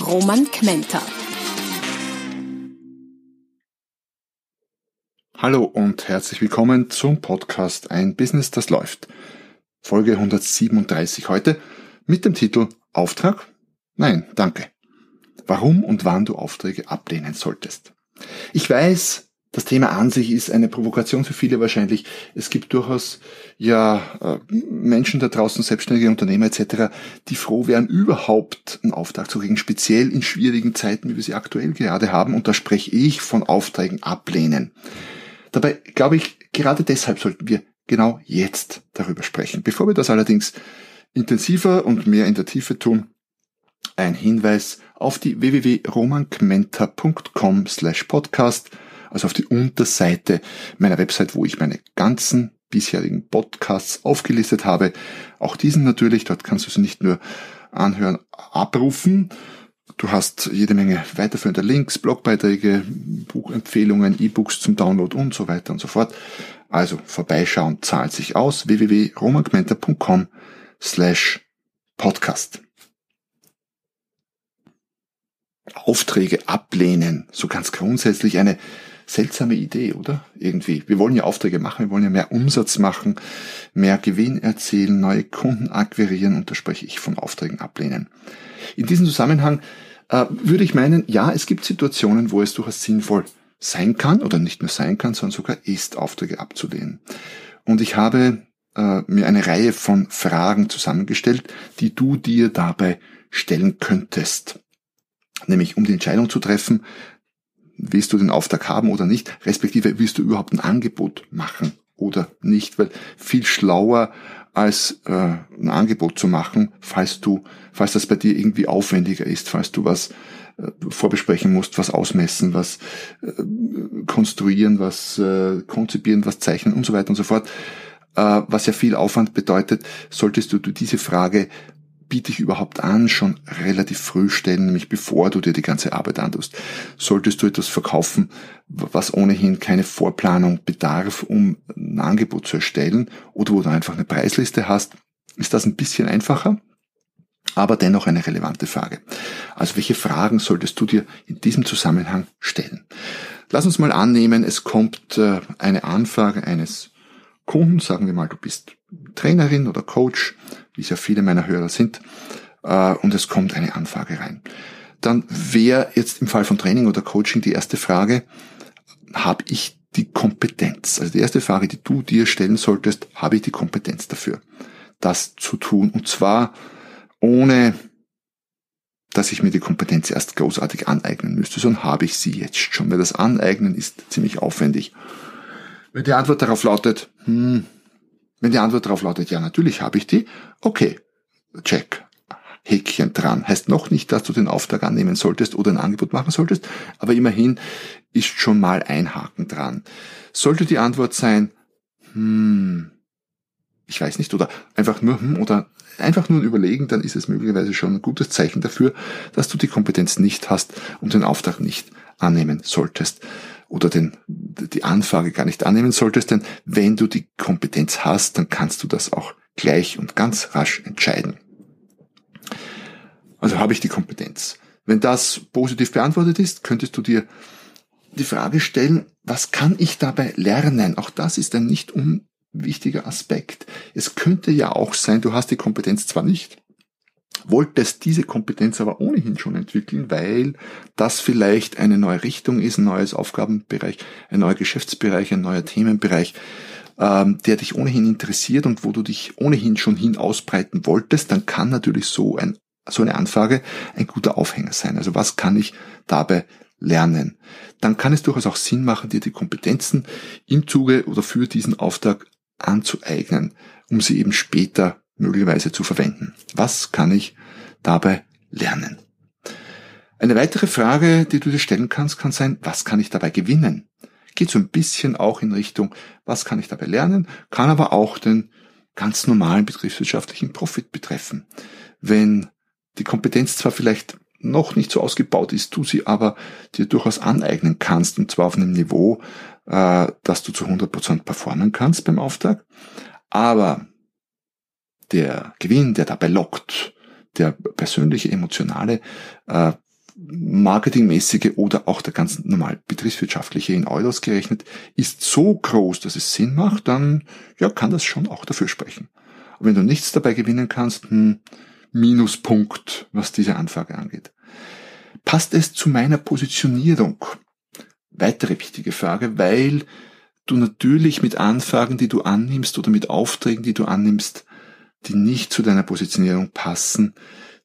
Roman Kmenter. Hallo und herzlich willkommen zum Podcast Ein Business, das läuft. Folge 137 heute mit dem Titel Auftrag? Nein, danke. Warum und wann du Aufträge ablehnen solltest. Ich weiß, das Thema an sich ist eine Provokation für viele wahrscheinlich. Es gibt durchaus ja äh, Menschen da draußen, selbstständige Unternehmer etc., die froh wären, überhaupt einen Auftrag zu kriegen, speziell in schwierigen Zeiten, wie wir sie aktuell gerade haben. Und da spreche ich von Aufträgen ablehnen. Dabei glaube ich, gerade deshalb sollten wir genau jetzt darüber sprechen. Bevor wir das allerdings intensiver und mehr in der Tiefe tun, ein Hinweis auf die www.romankmenta.com slash podcast also auf die Unterseite meiner Website, wo ich meine ganzen bisherigen Podcasts aufgelistet habe. Auch diesen natürlich, dort kannst du sie nicht nur anhören, abrufen. Du hast jede Menge weiterführender Links, Blogbeiträge, Buchempfehlungen, E-Books zum Download und so weiter und so fort. Also vorbeischauen zahlt sich aus. www.romangmenta.com slash podcast. Aufträge ablehnen, so ganz grundsätzlich eine seltsame Idee, oder? Irgendwie. Wir wollen ja Aufträge machen, wir wollen ja mehr Umsatz machen, mehr Gewinn erzielen, neue Kunden akquirieren und da spreche ich von Aufträgen ablehnen. In diesem Zusammenhang äh, würde ich meinen, ja, es gibt Situationen, wo es durchaus sinnvoll sein kann oder nicht nur sein kann, sondern sogar ist, Aufträge abzulehnen. Und ich habe äh, mir eine Reihe von Fragen zusammengestellt, die du dir dabei stellen könntest. Nämlich um die Entscheidung zu treffen, willst du den Auftrag haben oder nicht, respektive willst du überhaupt ein Angebot machen oder nicht, weil viel schlauer als äh, ein Angebot zu machen, falls du, falls das bei dir irgendwie aufwendiger ist, falls du was äh, vorbesprechen musst, was ausmessen, was äh, konstruieren, was äh, konzipieren, was zeichnen und so weiter und so fort, äh, was ja viel Aufwand bedeutet, solltest du, du diese Frage biete ich überhaupt an, schon relativ früh stellen, nämlich bevor du dir die ganze Arbeit antust. Solltest du etwas verkaufen, was ohnehin keine Vorplanung bedarf, um ein Angebot zu erstellen, oder wo du einfach eine Preisliste hast, ist das ein bisschen einfacher, aber dennoch eine relevante Frage. Also welche Fragen solltest du dir in diesem Zusammenhang stellen? Lass uns mal annehmen, es kommt äh, eine Anfrage eines Kunden, sagen wir mal, du bist Trainerin oder Coach, wie es ja viele meiner Hörer sind, äh, und es kommt eine Anfrage rein. Dann wäre jetzt im Fall von Training oder Coaching die erste Frage, habe ich die Kompetenz? Also die erste Frage, die du dir stellen solltest, habe ich die Kompetenz dafür, das zu tun? Und zwar ohne, dass ich mir die Kompetenz erst großartig aneignen müsste, sondern habe ich sie jetzt schon, weil das Aneignen ist ziemlich aufwendig. Wenn die Antwort darauf lautet, hm, wenn die Antwort darauf lautet, ja, natürlich habe ich die, okay, check. Häkchen dran. Heißt noch nicht, dass du den Auftrag annehmen solltest oder ein Angebot machen solltest, aber immerhin ist schon mal ein Haken dran. Sollte die Antwort sein, hm, ich weiß nicht, oder einfach nur, hm, oder einfach nur überlegen, dann ist es möglicherweise schon ein gutes Zeichen dafür, dass du die Kompetenz nicht hast und den Auftrag nicht annehmen solltest oder den, die Anfrage gar nicht annehmen solltest, denn wenn du die Kompetenz hast, dann kannst du das auch gleich und ganz rasch entscheiden. Also habe ich die Kompetenz. Wenn das positiv beantwortet ist, könntest du dir die Frage stellen, was kann ich dabei lernen? Auch das ist ein nicht unwichtiger Aspekt. Es könnte ja auch sein, du hast die Kompetenz zwar nicht, wolltest diese Kompetenz aber ohnehin schon entwickeln, weil das vielleicht eine neue Richtung ist, ein neues Aufgabenbereich, ein neuer Geschäftsbereich, ein neuer Themenbereich, ähm, der dich ohnehin interessiert und wo du dich ohnehin schon hin ausbreiten wolltest, dann kann natürlich so ein so eine Anfrage ein guter Aufhänger sein. Also was kann ich dabei lernen? Dann kann es durchaus auch Sinn machen, dir die Kompetenzen im Zuge oder für diesen Auftrag anzueignen, um sie eben später möglicherweise zu verwenden. Was kann ich dabei lernen? Eine weitere Frage, die du dir stellen kannst, kann sein, was kann ich dabei gewinnen? Geht so ein bisschen auch in Richtung, was kann ich dabei lernen, kann aber auch den ganz normalen betriebswirtschaftlichen Profit betreffen. Wenn die Kompetenz zwar vielleicht noch nicht so ausgebaut ist, du sie aber dir durchaus aneignen kannst, und zwar auf einem Niveau, äh, dass du zu 100% performen kannst beim Auftrag. Aber der Gewinn, der dabei lockt, der persönliche, emotionale, äh, marketingmäßige oder auch der ganz normal betriebswirtschaftliche in Euros gerechnet, ist so groß, dass es Sinn macht, dann ja, kann das schon auch dafür sprechen. Und wenn du nichts dabei gewinnen kannst, hm, Minuspunkt, was diese Anfrage angeht. Passt es zu meiner Positionierung? Weitere wichtige Frage, weil du natürlich mit Anfragen, die du annimmst oder mit Aufträgen, die du annimmst, die nicht zu deiner Positionierung passen,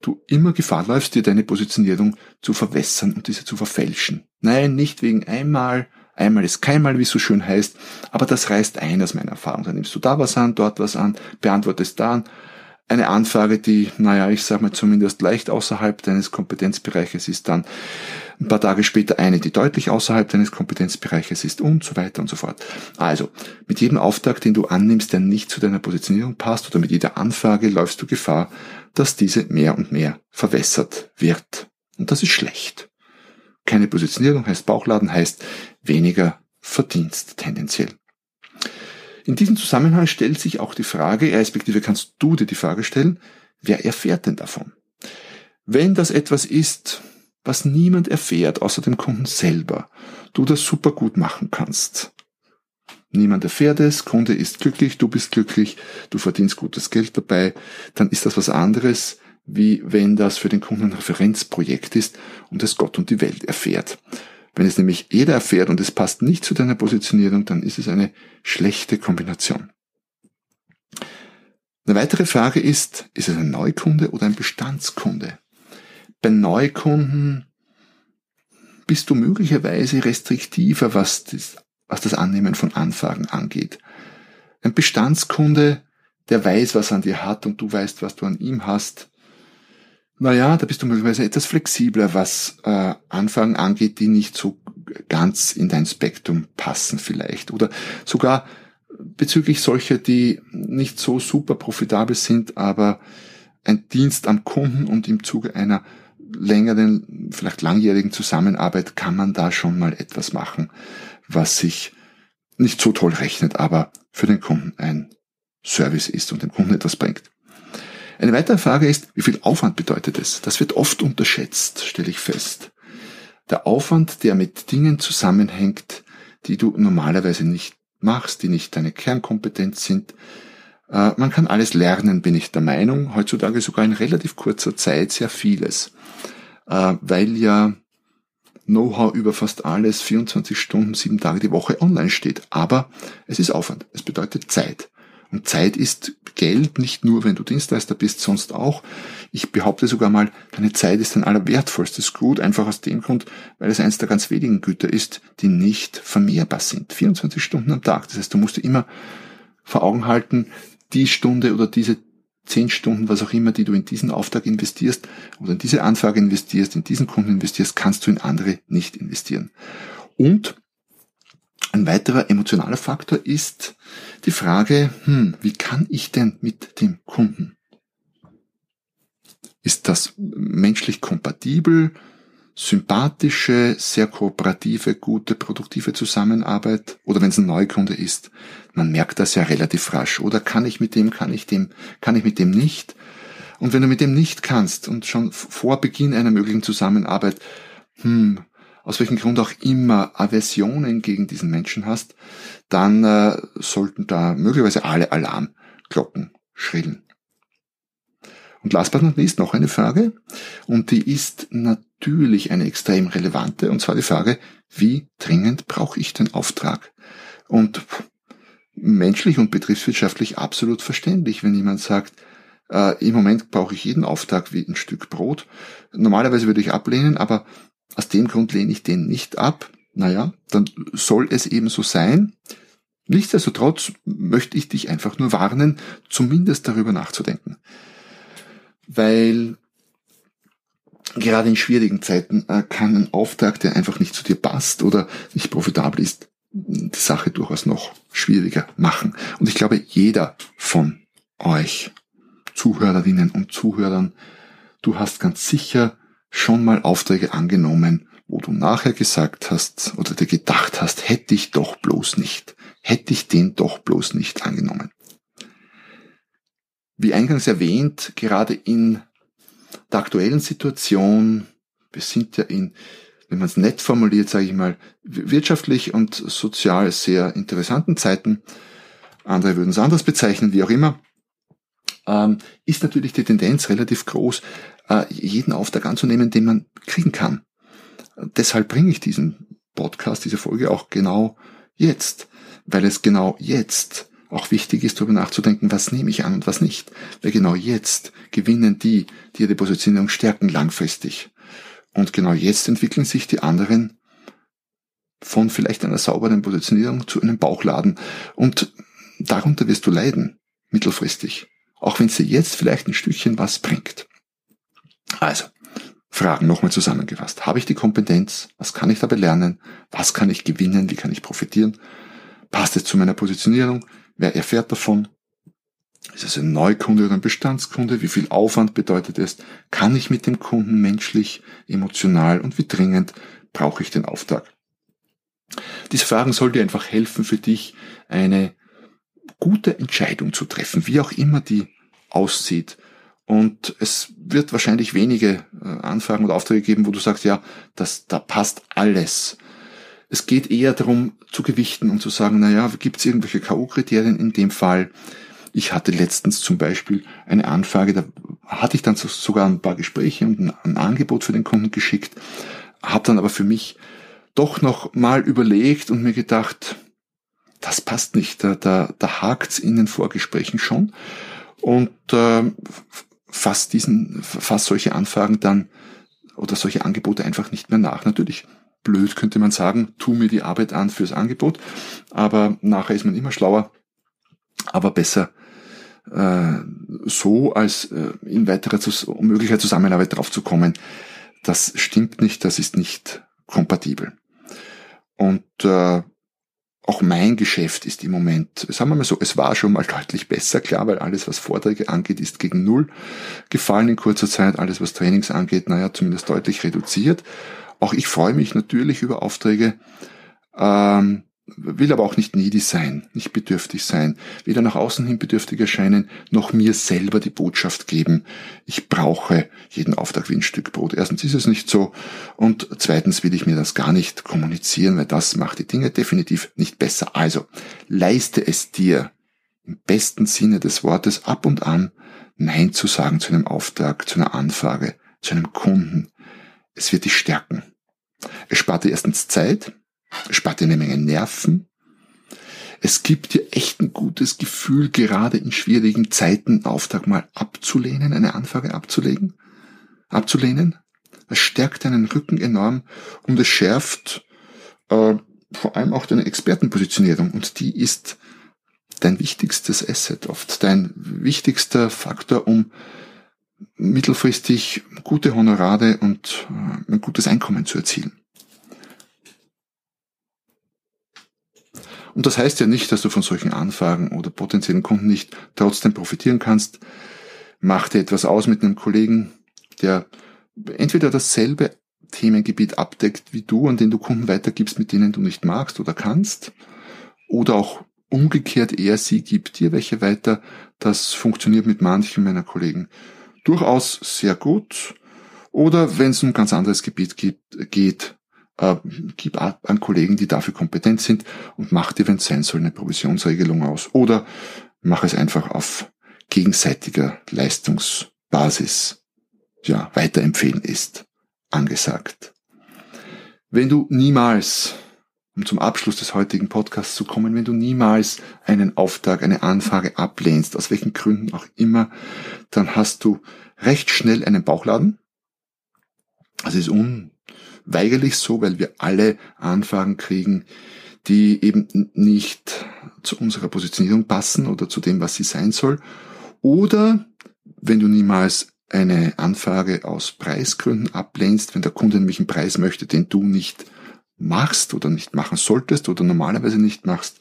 du immer Gefahr läufst, dir deine Positionierung zu verwässern und diese zu verfälschen. Nein, nicht wegen einmal, einmal ist keinmal, wie es so schön heißt, aber das reißt ein aus meiner Erfahrung. Dann nimmst du da was an, dort was an, beantwortest da eine Anfrage, die, naja, ich sage mal zumindest leicht außerhalb deines Kompetenzbereiches ist, dann ein paar Tage später eine, die deutlich außerhalb deines Kompetenzbereiches ist und so weiter und so fort. Also, mit jedem Auftrag, den du annimmst, der nicht zu deiner Positionierung passt oder mit jeder Anfrage läufst du Gefahr, dass diese mehr und mehr verwässert wird. Und das ist schlecht. Keine Positionierung heißt Bauchladen, heißt weniger Verdienst tendenziell. In diesem Zusammenhang stellt sich auch die Frage, respektive kannst du dir die Frage stellen, wer erfährt denn davon? Wenn das etwas ist, was niemand erfährt, außer dem Kunden selber, du das super gut machen kannst. Niemand erfährt es, Kunde ist glücklich, du bist glücklich, du verdienst gutes Geld dabei, dann ist das was anderes, wie wenn das für den Kunden ein Referenzprojekt ist und es Gott und die Welt erfährt. Wenn es nämlich jeder erfährt und es passt nicht zu deiner Positionierung, dann ist es eine schlechte Kombination. Eine weitere Frage ist, ist es ein Neukunde oder ein Bestandskunde? Bei Neukunden bist du möglicherweise restriktiver, was das, was das Annehmen von Anfragen angeht. Ein Bestandskunde, der weiß, was er an dir hat und du weißt, was du an ihm hast, naja, da bist du möglicherweise etwas flexibler, was äh, Anfragen angeht, die nicht so ganz in dein Spektrum passen vielleicht. Oder sogar bezüglich solcher, die nicht so super profitabel sind, aber ein Dienst am Kunden und im Zuge einer längeren, vielleicht langjährigen Zusammenarbeit kann man da schon mal etwas machen, was sich nicht so toll rechnet, aber für den Kunden ein Service ist und dem Kunden etwas bringt. Eine weitere Frage ist, wie viel Aufwand bedeutet es? Das wird oft unterschätzt, stelle ich fest. Der Aufwand, der mit Dingen zusammenhängt, die du normalerweise nicht machst, die nicht deine Kernkompetenz sind. Äh, man kann alles lernen, bin ich der Meinung. Heutzutage sogar in relativ kurzer Zeit sehr vieles. Äh, weil ja Know-how über fast alles 24 Stunden, sieben Tage die Woche online steht. Aber es ist Aufwand. Es bedeutet Zeit. Und Zeit ist Geld, nicht nur, wenn du Dienstleister bist, sonst auch. Ich behaupte sogar mal, deine Zeit ist ein allerwertvollstes Gut, einfach aus dem Grund, weil es eines der ganz wenigen Güter ist, die nicht vermehrbar sind. 24 Stunden am Tag. Das heißt, du musst dir immer vor Augen halten, die Stunde oder diese 10 Stunden, was auch immer, die du in diesen Auftrag investierst oder in diese Anfrage investierst, in diesen Kunden investierst, kannst du in andere nicht investieren. Und ein weiterer emotionaler Faktor ist die Frage, hm, wie kann ich denn mit dem Kunden? Ist das menschlich kompatibel, sympathische, sehr kooperative, gute, produktive Zusammenarbeit? Oder wenn es ein Neukunde ist, man merkt das ja relativ rasch. Oder kann ich mit dem, kann ich dem, kann ich mit dem nicht? Und wenn du mit dem nicht kannst und schon vor Beginn einer möglichen Zusammenarbeit, hm, aus welchem Grund auch immer Aversionen gegen diesen Menschen hast, dann äh, sollten da möglicherweise alle Alarmglocken schrillen. Und last but not least noch eine Frage, und die ist natürlich eine extrem relevante, und zwar die Frage, wie dringend brauche ich den Auftrag? Und menschlich und betriebswirtschaftlich absolut verständlich, wenn jemand sagt, äh, im Moment brauche ich jeden Auftrag wie ein Stück Brot. Normalerweise würde ich ablehnen, aber aus dem Grund lehne ich den nicht ab. Naja, dann soll es eben so sein. Nichtsdestotrotz möchte ich dich einfach nur warnen, zumindest darüber nachzudenken. Weil gerade in schwierigen Zeiten äh, kann ein Auftrag, der einfach nicht zu dir passt oder nicht profitabel ist, die Sache durchaus noch schwieriger machen. Und ich glaube, jeder von euch, Zuhörerinnen und Zuhörern, du hast ganz sicher schon mal Aufträge angenommen, wo du nachher gesagt hast oder dir gedacht hast, hätte ich doch bloß nicht, hätte ich den doch bloß nicht angenommen. Wie eingangs erwähnt, gerade in der aktuellen Situation, wir sind ja in, wenn man es nett formuliert, sage ich mal, wirtschaftlich und sozial sehr interessanten Zeiten, andere würden es anders bezeichnen, wie auch immer, ähm, ist natürlich die Tendenz relativ groß, jeden Auftrag anzunehmen, den man kriegen kann. Deshalb bringe ich diesen Podcast, diese Folge auch genau jetzt, weil es genau jetzt auch wichtig ist, darüber nachzudenken, was nehme ich an und was nicht. Weil genau jetzt gewinnen die, die ihre Positionierung stärken langfristig. Und genau jetzt entwickeln sich die anderen von vielleicht einer sauberen Positionierung zu einem Bauchladen. Und darunter wirst du leiden, mittelfristig. Auch wenn sie jetzt vielleicht ein Stückchen was bringt. Also, Fragen nochmal zusammengefasst. Habe ich die Kompetenz? Was kann ich dabei lernen? Was kann ich gewinnen? Wie kann ich profitieren? Passt es zu meiner Positionierung? Wer erfährt davon? Ist es ein Neukunde oder ein Bestandskunde? Wie viel Aufwand bedeutet es? Kann ich mit dem Kunden menschlich, emotional und wie dringend brauche ich den Auftrag? Diese Fragen soll dir einfach helfen für dich, eine gute Entscheidung zu treffen, wie auch immer die aussieht. Und es wird wahrscheinlich wenige äh, Anfragen und Aufträge geben, wo du sagst, ja, das, da passt alles. Es geht eher darum, zu gewichten und zu sagen, naja, gibt es irgendwelche K.O.-Kriterien in dem Fall? Ich hatte letztens zum Beispiel eine Anfrage, da hatte ich dann sogar ein paar Gespräche und ein, ein Angebot für den Kunden geschickt, habe dann aber für mich doch noch mal überlegt und mir gedacht, das passt nicht, da, da, da hakt's in den Vorgesprächen schon und äh, fast diesen, fast solche Anfragen dann oder solche Angebote einfach nicht mehr nach. Natürlich blöd könnte man sagen, tu mir die Arbeit an fürs Angebot, aber nachher ist man immer schlauer, aber besser äh, so, als äh, in weiterer Zus möglicher Zusammenarbeit draufzukommen. Das stimmt nicht, das ist nicht kompatibel. Und äh, auch mein Geschäft ist im Moment, sagen wir mal so, es war schon mal deutlich besser, klar, weil alles, was Vorträge angeht, ist gegen Null gefallen in kurzer Zeit. Alles, was Trainings angeht, naja, zumindest deutlich reduziert. Auch ich freue mich natürlich über Aufträge, ähm, will aber auch nicht needy sein, nicht bedürftig sein, weder nach außen hin bedürftig erscheinen, noch mir selber die Botschaft geben, ich brauche jeden Auftrag wie ein Stück Brot. Erstens ist es nicht so und zweitens will ich mir das gar nicht kommunizieren, weil das macht die Dinge definitiv nicht besser. Also leiste es dir im besten Sinne des Wortes ab und an Nein zu sagen zu einem Auftrag, zu einer Anfrage, zu einem Kunden. Es wird dich stärken. Es spart dir erstens Zeit, spart dir eine Menge Nerven. Es gibt dir echt ein gutes Gefühl, gerade in schwierigen Zeiten einen Auftrag mal abzulehnen, eine Anfrage abzulegen, abzulehnen. Es stärkt deinen Rücken enorm und es schärft äh, vor allem auch deine Expertenpositionierung und die ist dein wichtigstes Asset, oft dein wichtigster Faktor, um mittelfristig gute Honorare und äh, ein gutes Einkommen zu erzielen. Und das heißt ja nicht, dass du von solchen Anfragen oder potenziellen Kunden nicht trotzdem profitieren kannst. Mach dir etwas aus mit einem Kollegen, der entweder dasselbe Themengebiet abdeckt wie du, an den du Kunden weitergibst, mit denen du nicht magst oder kannst. Oder auch umgekehrt, er, sie gibt dir welche weiter. Das funktioniert mit manchen meiner Kollegen durchaus sehr gut. Oder wenn es um ein ganz anderes Gebiet geht, geht äh, gib an Kollegen, die dafür kompetent sind und mach dir, wenn es sein soll, eine Provisionsregelung aus. Oder mach es einfach auf gegenseitiger Leistungsbasis. Ja, weiterempfehlen ist angesagt. Wenn du niemals, um zum Abschluss des heutigen Podcasts zu kommen, wenn du niemals einen Auftrag, eine Anfrage ablehnst, aus welchen Gründen auch immer, dann hast du recht schnell einen Bauchladen. Also ist un weigerlich so, weil wir alle Anfragen kriegen, die eben nicht zu unserer Positionierung passen oder zu dem, was sie sein soll. Oder wenn du niemals eine Anfrage aus Preisgründen ablehnst, wenn der Kunde nämlich einen Preis möchte, den du nicht machst oder nicht machen solltest oder normalerweise nicht machst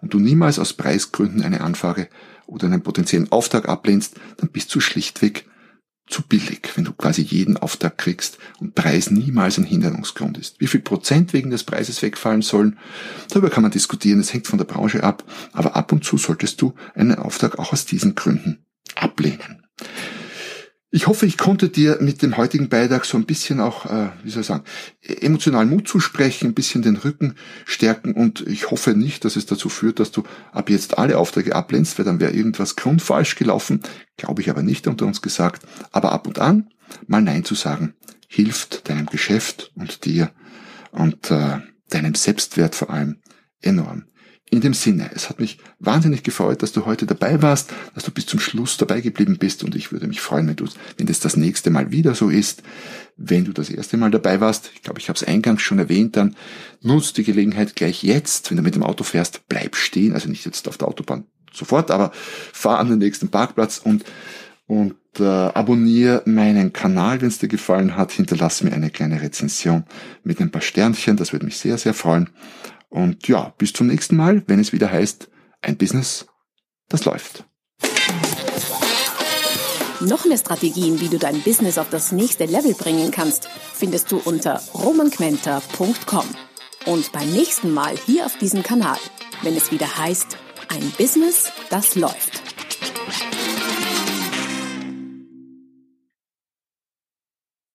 und du niemals aus Preisgründen eine Anfrage oder einen potenziellen Auftrag ablehnst, dann bist du schlichtweg zu billig, wenn du quasi jeden Auftrag kriegst und Preis niemals ein Hinderungsgrund ist. Wie viel Prozent wegen des Preises wegfallen sollen, darüber kann man diskutieren, es hängt von der Branche ab, aber ab und zu solltest du einen Auftrag auch aus diesen Gründen ablehnen. Ich hoffe, ich konnte dir mit dem heutigen Beitrag so ein bisschen auch, äh, wie soll ich sagen, emotional Mut zusprechen, ein bisschen den Rücken stärken und ich hoffe nicht, dass es dazu führt, dass du ab jetzt alle Aufträge ablehnst, weil dann wäre irgendwas grundfalsch gelaufen, glaube ich aber nicht unter uns gesagt, aber ab und an mal Nein zu sagen, hilft deinem Geschäft und dir und äh, deinem Selbstwert vor allem enorm. In dem Sinne, es hat mich wahnsinnig gefreut, dass du heute dabei warst, dass du bis zum Schluss dabei geblieben bist und ich würde mich freuen, wenn du, wenn das das nächste Mal wieder so ist. Wenn du das erste Mal dabei warst, ich glaube, ich habe es eingangs schon erwähnt, dann nutzt die Gelegenheit gleich jetzt, wenn du mit dem Auto fährst, bleib stehen, also nicht jetzt auf der Autobahn sofort, aber fahr an den nächsten Parkplatz und und äh, abonniere meinen Kanal, wenn es dir gefallen hat. Hinterlass mir eine kleine Rezension mit ein paar Sternchen, das würde mich sehr, sehr freuen. Und ja, bis zum nächsten Mal, wenn es wieder heißt, ein Business, das läuft. Noch mehr Strategien, wie du dein Business auf das nächste Level bringen kannst, findest du unter romanquenter.com. Und beim nächsten Mal hier auf diesem Kanal, wenn es wieder heißt, ein Business, das läuft.